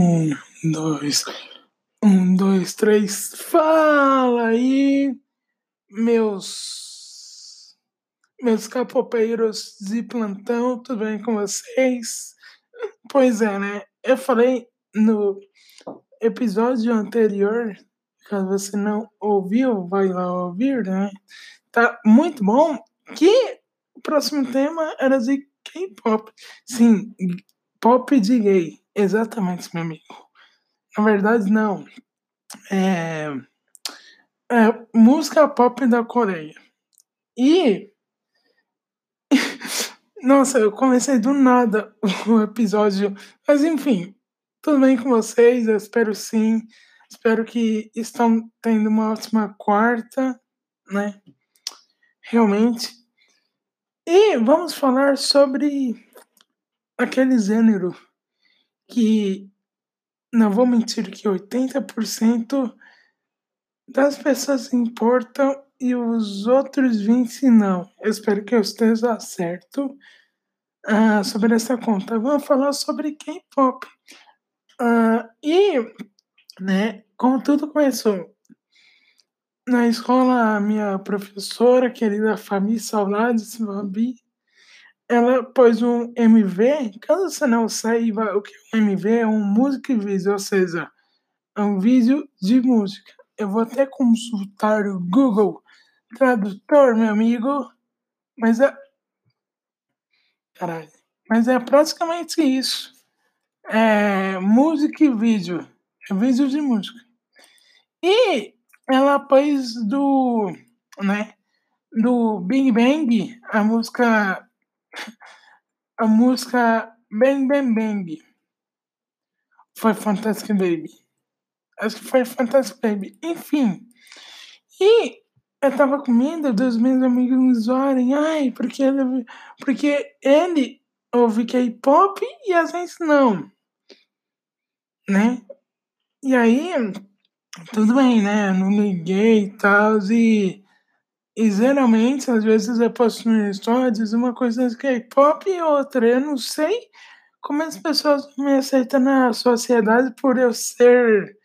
Um, dois, um, dois, três. Fala aí, meus meus capopeiros de plantão, tudo bem com vocês? Pois é, né? Eu falei no episódio anterior, caso você não ouviu, vai lá ouvir, né? Tá muito bom. Que o próximo tema era de K-pop. Sim, pop de gay. Exatamente, meu amigo. Na verdade, não. É, é música pop da Coreia. E. Nossa, eu comecei do nada o episódio. Mas enfim, tudo bem com vocês? Eu espero sim. Espero que estão tendo uma ótima quarta, né? Realmente. E vamos falar sobre aquele gênero que não vou mentir que 80% das pessoas importam e os outros 20 não. Eu espero que eu esteja certo uh, sobre essa conta. Vamos falar sobre K-pop. Uh, e, né, como tudo começou, na escola, a minha professora, querida Fabi, saudades, Fabi, ela pôs um MV. Caso você não saiba o que é um MV, é um música e vídeo, ou seja, é um vídeo de música. Eu vou até consultar o Google Tradutor, meu amigo, mas é. Caralho. Mas é praticamente isso. É música e vídeo. É vídeo de música. E ela pôs do. né? Do Big Bang, a música a música Bang Bang Bang foi Fantastic Baby. Acho que foi Fantastic Baby. Enfim. E eu tava com medo dos meus amigos me zoarem. Ai, porque ele, porque ele ouve K-pop e a gente não. Né? E aí, tudo bem, né? Eu não liguei e tal. E e geralmente, às vezes eu posto no stories uma coisa de K-pop e outra. Eu não sei como as pessoas me aceitam na sociedade por eu ser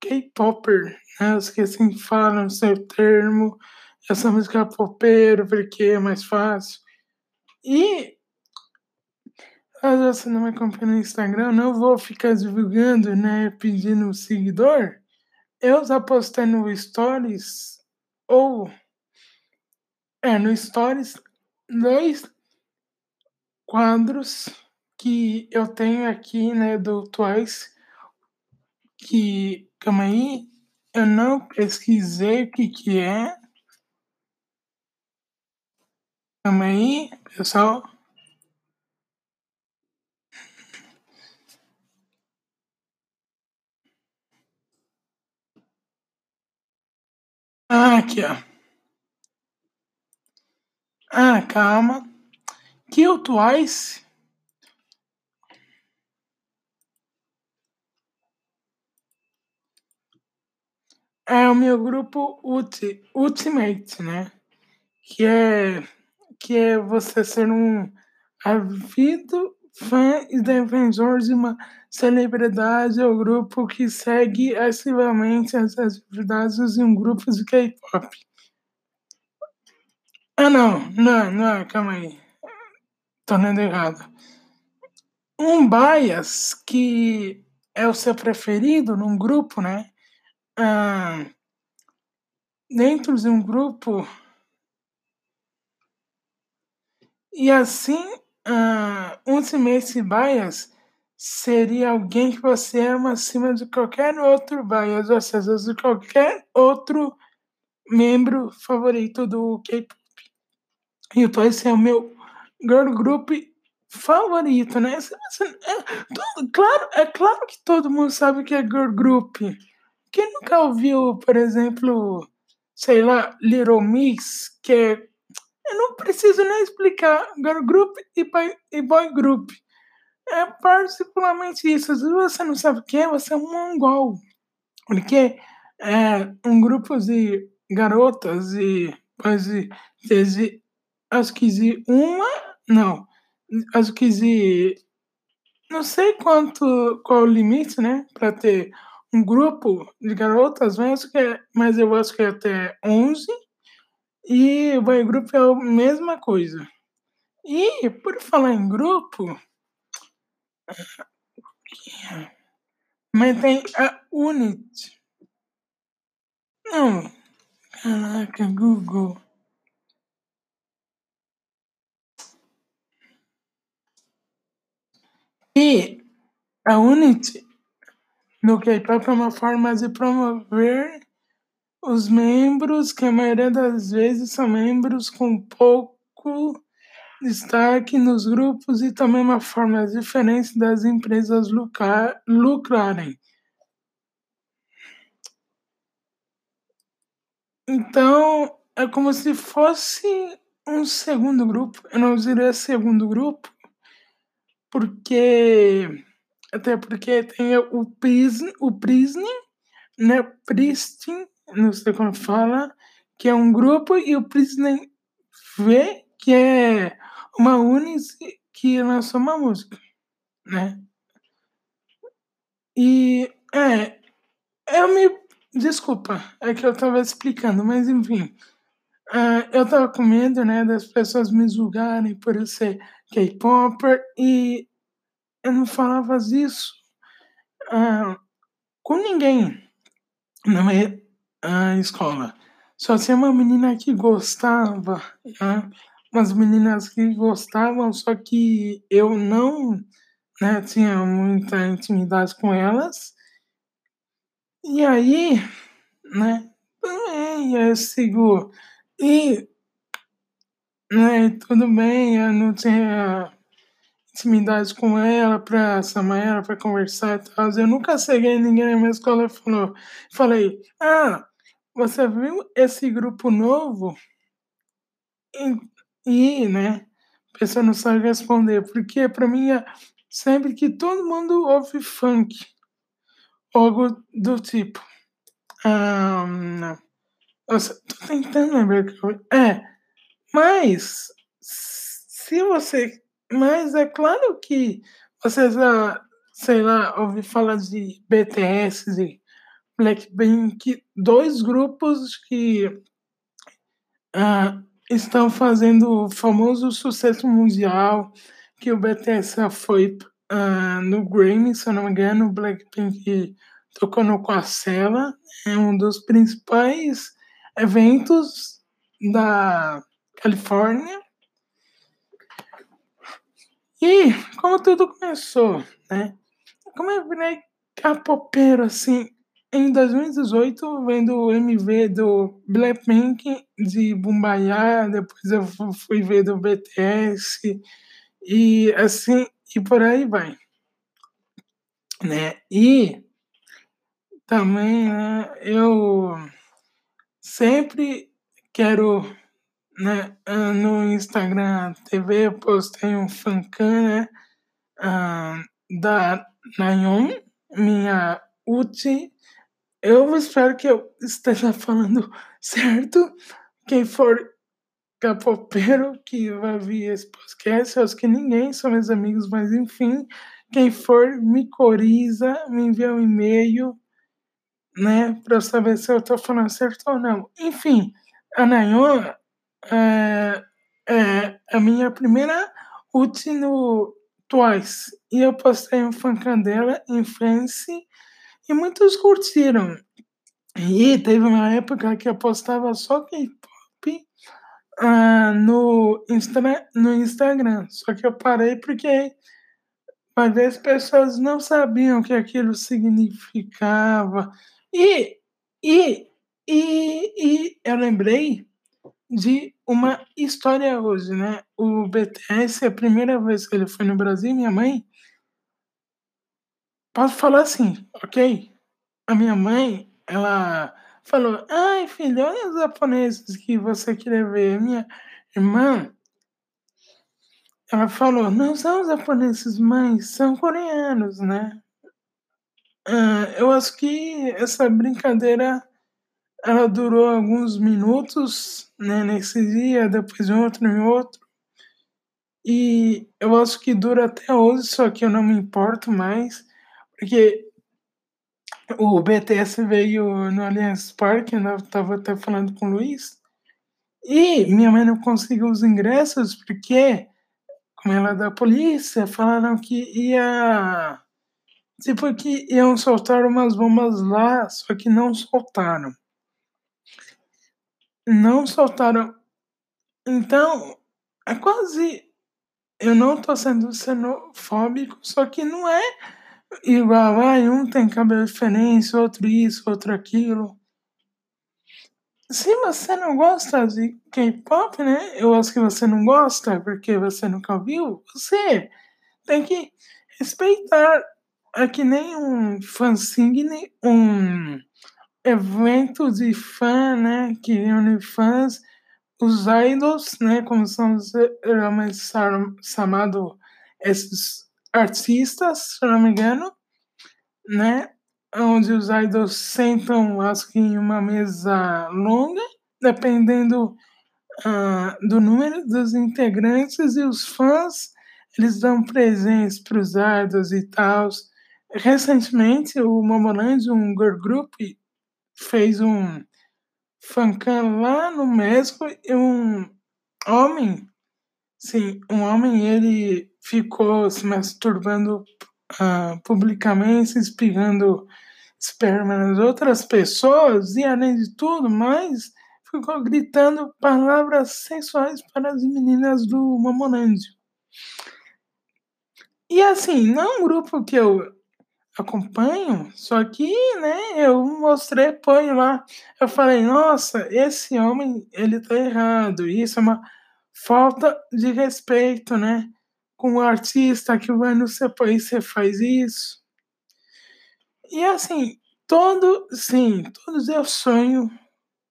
K-popper, né? Os que assim falam seu termo, essa música popeiro, porque é mais fácil. E caso você não me acompanha no Instagram, não vou ficar divulgando, né? Pedindo um seguidor. Eu já postei no Stories ou é, no Stories, dois quadros que eu tenho aqui, né, do Twice, que, calma aí, eu não pesquisei o que que é. Calma aí, pessoal. Ah, aqui, ó. Ah, calma. O Twice é o meu grupo ulti, Ultimate, né? Que é que é você ser um ávido fã e defensor de uma celebridade ou grupo que segue ativamente as atividades de um grupo de K-pop. Ah, não, não, não, calma aí. Tô lendo errado. Um bias que é o seu preferido num grupo, né? Ah, dentro de um grupo. E assim uh, ultimate bias seria alguém que você ama acima de qualquer outro bias, ou seja, de qualquer outro membro favorito do K-pop. Então esse é o meu girl group favorito, né? É, claro, é claro que todo mundo sabe o que é girl group. Quem nunca ouviu, por exemplo, sei lá, Little Mix, que é eu não preciso nem explicar girl group e boy, group. É particularmente isso. Se você não sabe o que é, você é um mongol. Porque é um grupo de garotas e quase desde acho que uma, não, acho que não sei quanto, qual o limite, né, para ter um grupo de garotas, mas, que, mas eu acho que é até 11. E o boy group é a mesma coisa. E por falar em grupo, mas tem a Unity. Não. Caraca, Google. E a Unity no K-pop é uma forma de promover os membros, que a maioria das vezes são membros com pouco destaque nos grupos e também uma forma diferente das empresas lucrar, lucrarem. Então, é como se fosse um segundo grupo. Eu não diria segundo grupo, porque. Até porque tem o Prism, o Prism, né? Pristin, não sei como fala, que é um grupo, e o Prism V, que é uma Unis que lançou uma música, né? E é, eu me desculpa, é que eu tava explicando, mas enfim, uh, eu tava com medo, né, das pessoas me julgarem por eu ser K-popper e eu não falava isso uh, com ninguém na minha uh, escola. Só tinha uma menina que gostava, né? umas meninas que gostavam, só que eu não né, tinha muita intimidade com elas. E aí, né, também eu sigo. E, né, tudo bem, eu não tinha intimidade com ela pra chamar ela pra conversar e tal. Eu nunca cheguei ninguém na minha escola e falou, falei, ah, você viu esse grupo novo? E, né, a pessoa não sabe responder, porque para mim é sempre que todo mundo ouve funk, algo do tipo. Um, nossa, tô tentando lembrar que eu... É, mas se você. Mas é claro que você já, sei lá, ouvi falar de BTS, de Blackpink, dois grupos que uh, estão fazendo o famoso sucesso mundial que o BTS foi uh, no Grammy, se eu não me engano, o Blackpink tocou no Coachella, é um dos principais eventos da Califórnia. E como tudo começou, né? Como eu virei capopeiro, assim, em 2018, vendo o MV do Blackpink de Bumbaya, depois eu fui ver do BTS e assim e por aí vai, né? E também, né, eu sempre quero, né, no Instagram TV eu postei um fancam, né, uh, da Nayon, minha Uti eu espero que eu esteja falando certo. Quem for capopeiro que vai vir esse podcast, acho que ninguém são meus amigos, mas enfim, quem for me coriza, me envia um e-mail, né, para saber se eu estou falando certo ou não. Enfim, a Nayon é, é a minha primeira ult no Twice e eu postei um fancam dela em France e muitos curtiram. E teve uma época que eu postava só K-pop uh, no, Insta no Instagram. Só que eu parei porque vezes as pessoas não sabiam o que aquilo significava. E, e, e, e eu lembrei de uma história hoje, né? O BTS, a primeira vez que ele foi no Brasil, minha mãe Posso falar assim, ok? A minha mãe, ela falou: Ai, filho, olha os japoneses que você queria ver. Minha irmã, ela falou: Não são japoneses, mas são coreanos, né? Uh, eu acho que essa brincadeira ela durou alguns minutos né, nesse dia, depois em outro, em outro. E eu acho que dura até hoje, só que eu não me importo mais, porque o BTS veio no Allianz Parque, né, eu tava até falando com o Luiz, e minha mãe não conseguiu os ingressos porque, como ela é da polícia, falaram que ia. Tipo, que iam soltar umas bombas lá, só que não soltaram. Não soltaram. Então, é quase. Eu não tô sendo xenofóbico, só que não é igual, ai, um tem cabelo diferente, outro isso, outro aquilo. Se você não gosta de K-pop, né? Eu acho que você não gosta porque você nunca ouviu. Você tem que respeitar. É que nem um fansigne, um evento de fã, né? Que une fãs, os idols, né? Como são geralmente chamados esses artistas, se não me engano, né? Onde os idols sentam, acho que em uma mesa longa, dependendo uh, do número dos integrantes e os fãs, eles dão presentes para os idols e tal. Recentemente, o Momoland, um girl group, fez um fancam lá no México e um homem, sim, um homem, ele ficou se masturbando uh, publicamente, espirrando esperma nas outras pessoas e, além de tudo mais, ficou gritando palavras sensuais para as meninas do Mamonândio. E assim, não é um grupo que eu acompanho, só que, né, eu mostrei apoio lá. Eu falei, nossa, esse homem, ele tá errado. Isso é uma falta de respeito, né? Com o artista que vai no seu país, você faz isso. E assim, todo, sim, todos eu sonho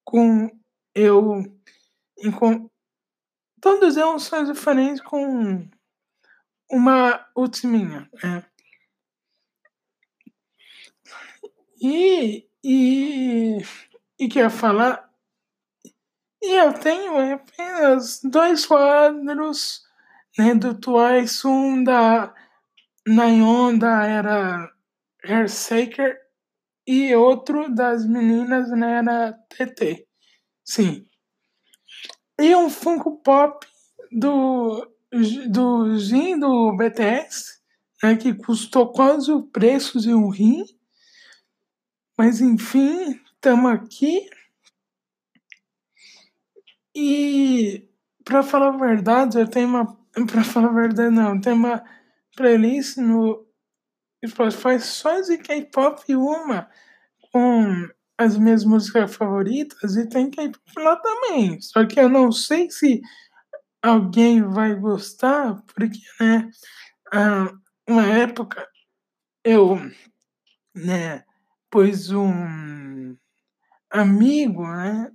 com eu, com, todos eu sonho diferente com uma ultiminha, né? E, e, e quer falar e eu tenho apenas dois quadros né, do Twice, um da Nayon da era Hairsaker e outro das meninas na era TT. Sim. E um Funko Pop do, do Jin do BTS, né, que custou quase o preço de um rim. Mas enfim, estamos aqui. E para falar a verdade, eu tenho uma. Para falar a verdade, não, tem uma playlist no Spotify só de K-pop e uma com as minhas músicas favoritas e tem K-pop lá também. Só que eu não sei se alguém vai gostar, porque, né, uma época eu, né, pus um amigo, né,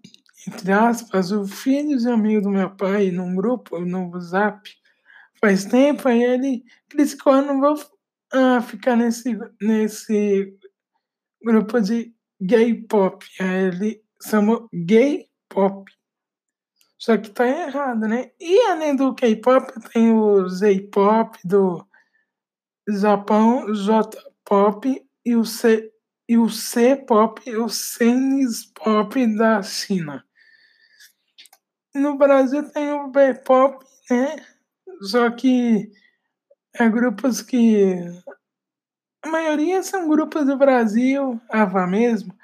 entre aspas, o filho de amigo do meu pai num grupo, no Zap, faz tempo, aí ele criticou, eu não vou ah, ficar nesse, nesse grupo de gay pop. Aí ele chamou gay pop. Só que tá errado, né? E além do K-pop, tem o Z-pop do Japão, J-pop e o C e o C-pop e o Chinese pop da China. No Brasil tem o B-pop, né? Só que é grupos que. A maioria são grupos do Brasil, Ava mesmo,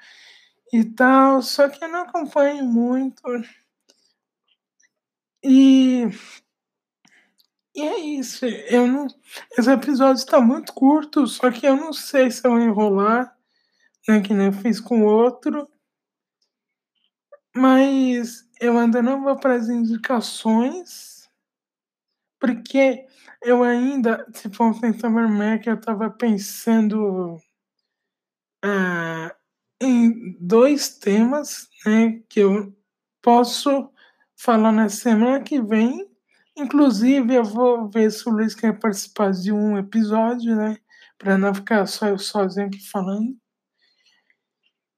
e tal, só que eu não acompanho muito. E. E é isso. Eu não, esse episódio está muito curto, só que eu não sei se eu vou enrolar, né? Que nem eu fiz com outro. Mas eu ainda não vou para as indicações, porque eu ainda, tipo, ontem Mac, eu tava pensando ah, em dois temas, né, que eu posso falar na semana que vem. Inclusive, eu vou ver se o Luiz quer participar de um episódio, né, para não ficar só eu sozinho aqui falando.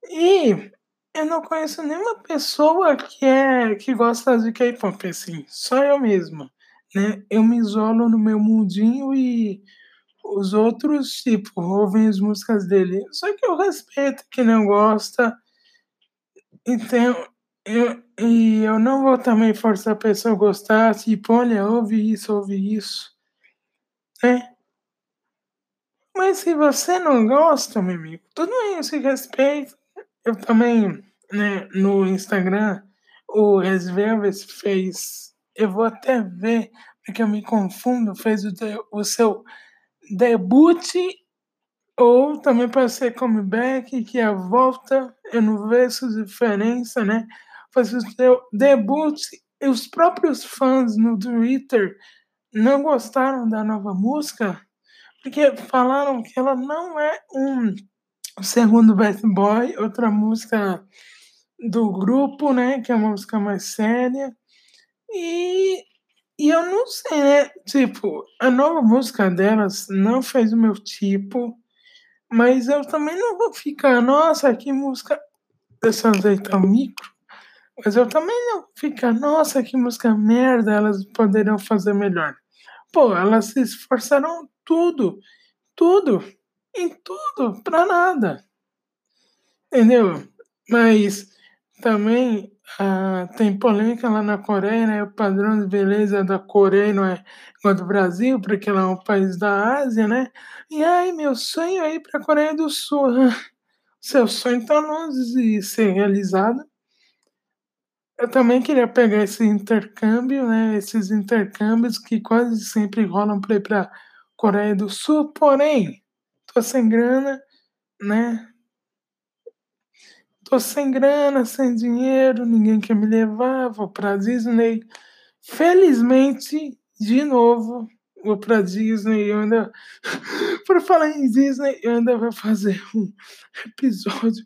E eu não conheço nenhuma pessoa que é que gosta de K-pop assim, só eu mesmo. né, eu me isolo no meu mundinho e os outros, tipo, ouvem as músicas dele. Só que eu respeito quem não gosta. Então, eu, e eu não vou também forçar a pessoa a gostar, tipo, olha, ouve isso, ouve isso. Né? Mas se você não gosta, meu amigo, tudo bem, se respeita. Eu também, né, no Instagram, o Resvelves fez. Eu vou até ver, porque eu me confundo, fez o, o seu debut ou também pode ser comeback, que é a volta, eu não vejo diferença, né? Faz o seu debut e os próprios fãs no Twitter não gostaram da nova música, porque falaram que ela não é um segundo Best Boy, outra música do grupo, né? Que é uma música mais séria. E, e eu não sei, né? Tipo, a nova música delas não fez o meu tipo, mas eu também não vou ficar, nossa, que música. Deixa eu ajeitar o micro. Mas eu também não vou ficar, nossa, que música merda, elas poderiam fazer melhor. Pô, elas se esforçaram tudo, tudo, em tudo, pra nada. Entendeu? Mas também ah, tem polêmica lá na Coreia, né? O padrão de beleza da Coreia não é igual do Brasil, porque ela é um país da Ásia, né? E ai, meu sonho é para a Coreia do Sul. Seu sonho está longe de ser realizado. Eu também queria pegar esse intercâmbio, né? Esses intercâmbios que quase sempre rolam para ir para Coreia do Sul, porém, tô sem grana, né? Tô sem grana, sem dinheiro, ninguém quer me levar, vou pra Disney. Felizmente, de novo, vou pra Disney. Eu ainda, por falar em Disney, eu ainda vou fazer um episódio,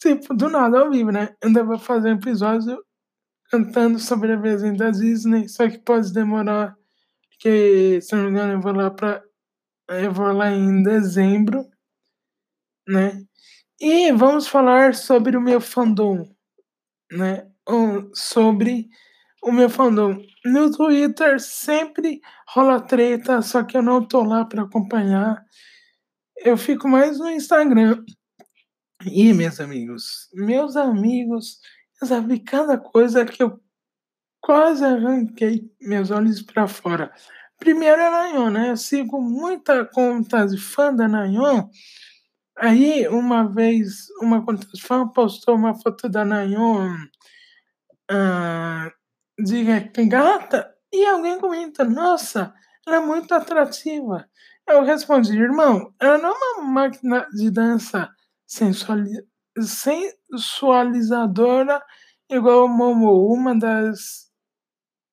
tipo, do nada ao vivo, né? Eu ainda vou fazer um episódio cantando sobre a viagem da Disney, só que pode demorar, porque, se não me engano, eu vou lá pra. Eu vou lá em dezembro, né? E vamos falar sobre o meu fandom, né? sobre o meu fandom. No Twitter sempre rola treta, só que eu não tô lá para acompanhar. Eu fico mais no Instagram. E meus amigos, meus amigos, eu vi cada coisa que eu quase arranquei meus olhos para fora. Primeiro é a Nayon, né? Eu sigo muita conta de fã da Nayon Aí, uma vez, uma conta de fã postou uma foto da Nayon uh, de gata e alguém comenta: Nossa, ela é muito atrativa. Eu respondi: Irmão, ela não é uma máquina de dança sensuali sensualizadora igual a Momo, uma das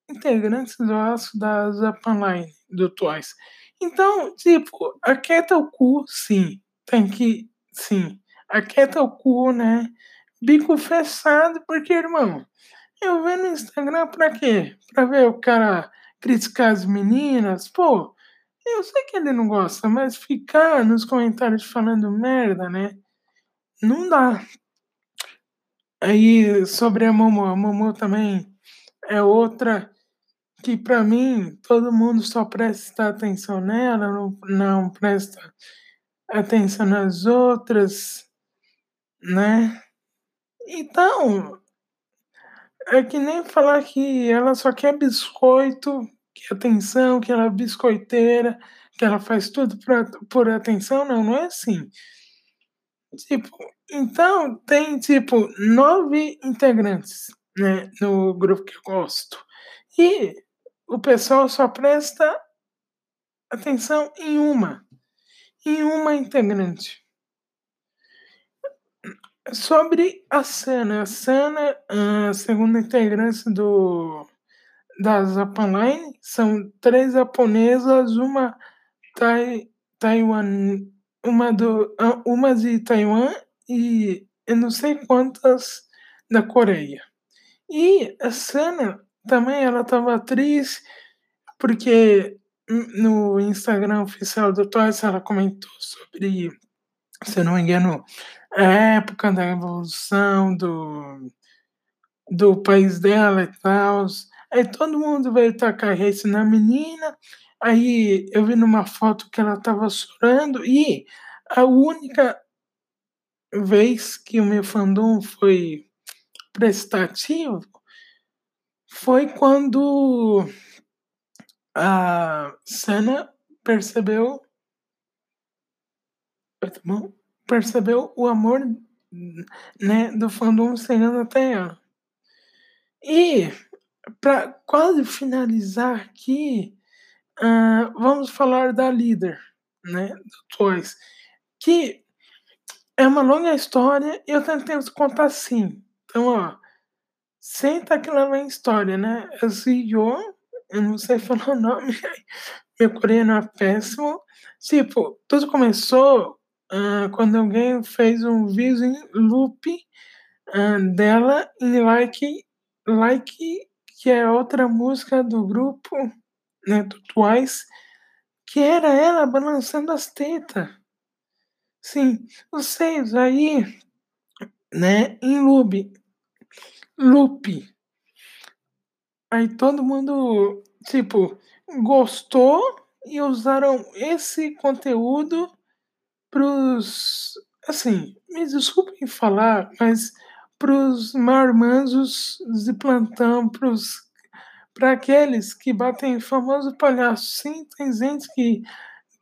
integrantes do aço da Japanline do Twice. Então, tipo, aquieta o cu, sim tem que, sim, aquieta o cu, né? Bico fechado, porque, irmão, eu vejo no Instagram pra quê? Pra ver o cara criticar as meninas? Pô, eu sei que ele não gosta, mas ficar nos comentários falando merda, né? Não dá. Aí, sobre a Momo, a Momo também é outra que, pra mim, todo mundo só presta atenção nela, não, não presta atenção nas outras, né? Então, é que nem falar que ela só quer biscoito, que atenção, que ela é biscoiteira, que ela faz tudo pra, por atenção, não, não é assim. Tipo, então tem tipo nove integrantes, né, no grupo que eu gosto. E o pessoal só presta atenção em uma e uma integrante. Sobre a cena, a cena, a segunda integrante do da Japanline são três japonesas, uma tai, Taiwan, uma do uma de Taiwan e eu não sei quantas da Coreia. E a Sana também ela estava triste porque no Instagram oficial do Toys, ela comentou sobre, se eu não me engano, a época da evolução do, do país dela e tal. Aí todo mundo veio tacar hate na menina. Aí eu vi numa foto que ela estava chorando. E a única vez que o meu fandom foi prestativo foi quando a Sana percebeu percebeu o amor né, do fandom chegando até ela. E para quase finalizar aqui, uh, vamos falar da líder, né, do Toys, que é uma longa história e eu tentei contar assim. Então, ó, senta que lá vem história, né? Eu CEO, eu não sei falar o nome, meu coreano é péssimo. Tipo, tudo começou uh, quando alguém fez um vídeo em loop uh, dela em Like, Like, que é outra música do grupo, né, do Twice, que era ela balançando as tetas. Sim, os aí, né, em loop. Loop. Aí todo mundo, tipo, gostou e usaram esse conteúdo pros. Assim, me desculpem falar, mas pros marmanjos de plantão, pros para aqueles que batem famoso palhaço. Sim, tem gente que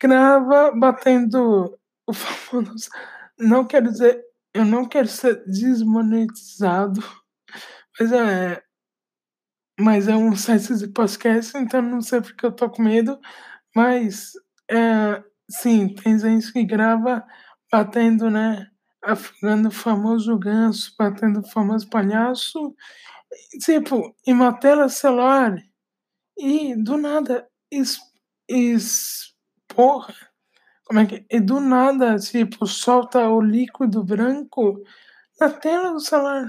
grava batendo o famoso. Não quero dizer, eu não quero ser desmonetizado, mas é. Mas é um site de podcast, então não sei porque eu tô com medo. Mas, é, sim, tem gente que grava batendo, né? Afogando o famoso ganso, batendo o famoso palhaço. Tipo, em uma tela celular. E do nada, es, es, porra, como é que. E do nada, tipo, solta o líquido branco na tela do celular.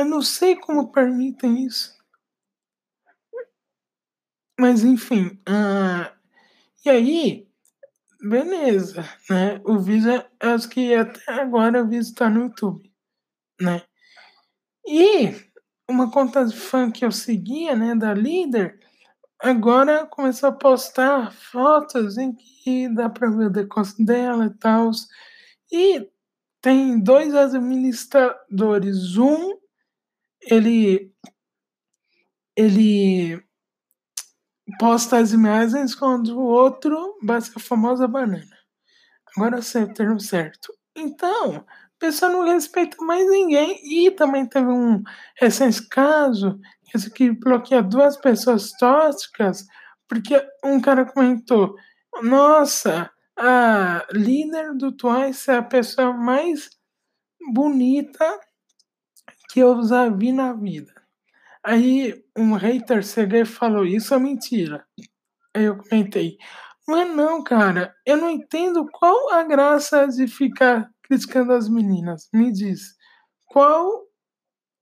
Eu não sei como permitem isso. Mas enfim. Uh, e aí, beleza, né? O vídeo, acho que até agora o vídeo tá no YouTube, né? E uma conta de fã que eu seguia, né, da líder, agora começou a postar fotos em que dá para ver o decócio dela e tal. E tem dois administradores. Um, ele, ele posta as imagens quando o outro bate a famosa banana. Agora eu sei o termo certo. Então, a pessoa não respeita mais ninguém. E também teve um recente caso que bloqueia duas pessoas tóxicas, porque um cara comentou: Nossa, a líder do Twice é a pessoa mais bonita que eu já vi na vida. Aí um hater e falou: Isso é mentira. Aí eu comentei: é não, cara. Eu não entendo qual a graça de ficar criticando as meninas. Me diz, qual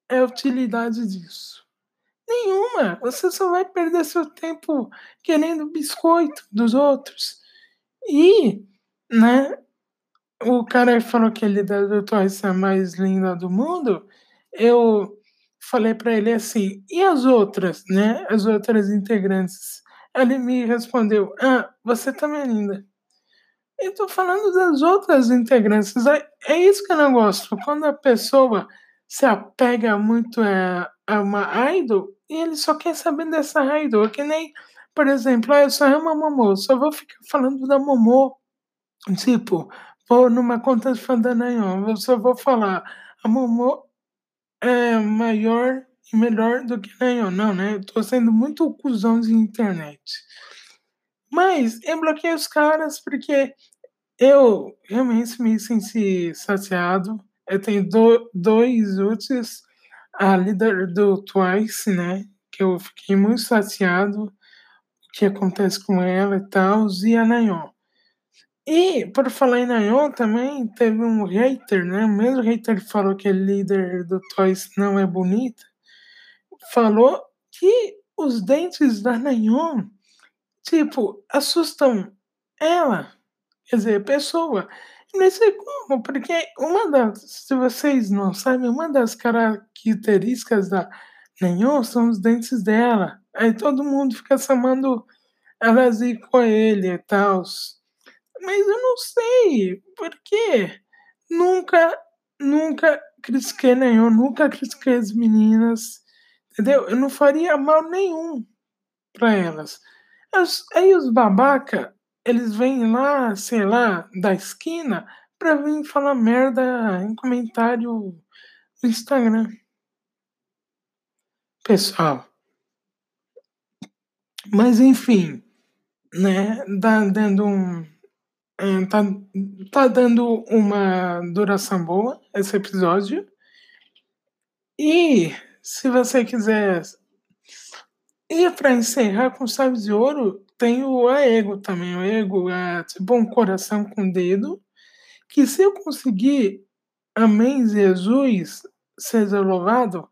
é a utilidade disso? Nenhuma. Você só vai perder seu tempo querendo biscoito dos outros. E, né, o cara falou que ele é a mais linda do mundo. Eu falei para ele assim: e as outras, né? As outras integrantes? Ele me respondeu: ah, você também é linda. Eu tô falando das outras integrantes. É, é isso que eu não gosto. Quando a pessoa se apega muito a, a uma idol, e ele só quer saber dessa idol. Que nem, por exemplo, ah, eu só amo a Momô, só vou ficar falando da Momô. Tipo, vou numa conta de fã da eu só vou falar, a Momô é maior e melhor do que Nayon. Não, né? Eu tô sendo muito cuzão de internet. Mas eu bloqueei os caras porque eu realmente me senti saciado. Eu tenho do, dois úteis a líder do Twice, né? Que eu fiquei muito chateado o que acontece com ela e tal, e a Nayon. E, por falar em Nayon, também teve um hater, né? O mesmo hater que falou que a líder do Twice não é bonita, falou que os dentes da Nayon, tipo, assustam ela, quer dizer, a pessoa. Não sei como, porque uma das, se vocês não sabem, uma das características da nenhum, são os dentes dela. Aí todo mundo fica chamando ela de coelho e tal. Mas eu não sei por quê. Nunca, nunca critiquei nenhum, nunca critiquei as meninas, entendeu? Eu não faria mal nenhum para elas. Aí os babaca, eles vêm lá, sei lá, da esquina, pra vir falar merda em comentário no Instagram. Pessoal. Mas enfim, né? Dando um. Tá, tá dando uma duração boa esse episódio. E se você quiser. E para encerrar com chave de ouro, tem o Ego também. O Ego é tipo um coração com dedo. Que se eu conseguir, amém, Jesus, seja louvado,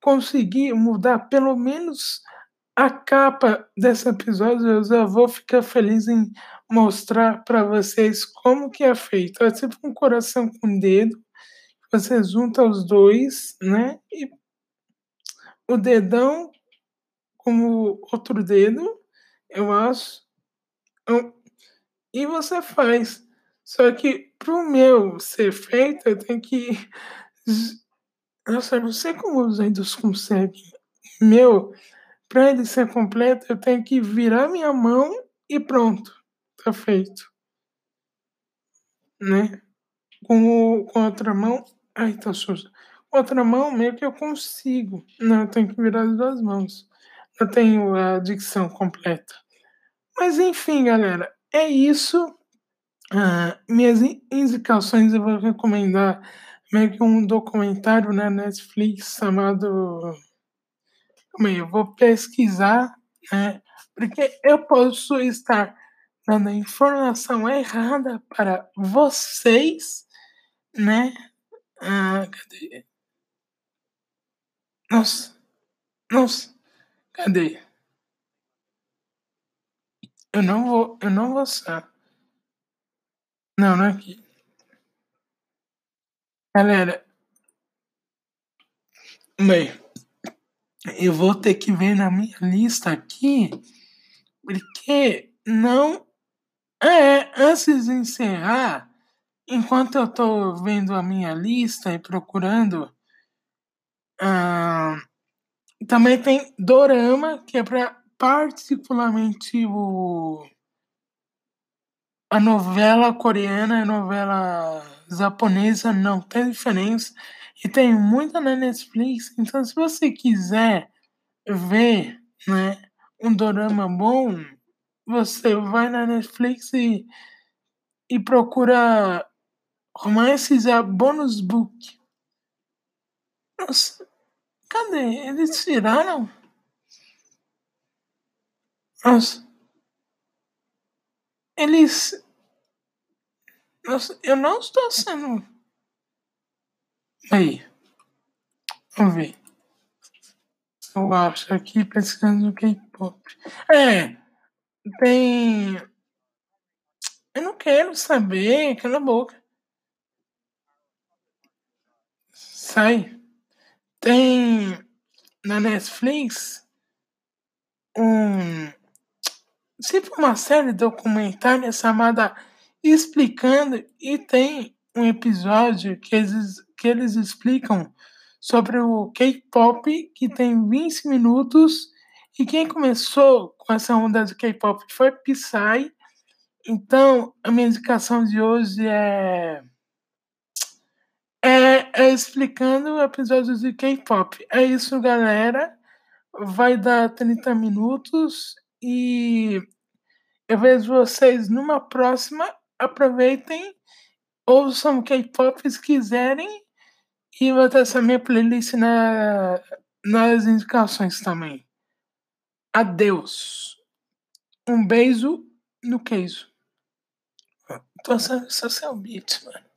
conseguir mudar pelo menos a capa desse episódio, eu já vou ficar feliz em mostrar para vocês como que é feito. É tipo um coração com dedo, você junta os dois, né? E o dedão como outro dedo, eu acho. E você faz. Só que pro meu ser feito, eu tenho que. Nossa, eu não sei como os aindos conseguem. Meu, para ele ser completo, eu tenho que virar minha mão e pronto, tá feito. Né? Com, o, com a outra mão, ai, tá suja. Com a outra mão, meio que eu consigo. Não, eu tenho que virar as duas mãos. Eu tenho a dicção completa. Mas enfim, galera, é isso. Ah, minhas indicações eu vou recomendar meio que um documentário na Netflix chamado Calma eu vou pesquisar, né? Porque eu posso estar dando a informação errada para vocês, né? Ah, cadê? Nossa, nossa, cadê? Eu não vou, eu não vou achar. Não, não é aqui. Galera, bem, eu vou ter que ver na minha lista aqui, porque não. É, antes de encerrar, enquanto eu tô vendo a minha lista e procurando, ah, também tem Dorama, que é para particularmente o a novela coreana e a novela japonesa não tem diferença. E tem muita na Netflix. Então, se você quiser ver né, um dorama bom, você vai na Netflix e, e procura romances a bonus book. Nossa, cadê? Eles tiraram? Nossa. Eles. Nossa, eu não estou sendo Aí. Vamos ver. Eu acho aqui pesquisando no K-pop. É. Tem. Eu não quero saber. Cala a boca. Sai. Tem na Netflix um. Tipo uma série documentária chamada Explicando e tem um episódio que eles, que eles explicam sobre o K-pop, que tem 20 minutos. E quem começou com essa onda do K-pop foi Psy. Então, a minha indicação de hoje é, é, é explicando episódios de K-pop. É isso, galera. Vai dar 30 minutos e eu vejo vocês numa próxima. Aproveitem ouçam K-pop se quiserem e vou ter essa minha playlist na, nas indicações também. Adeus. Um beijo no queijo. Tô só seu beat, mano.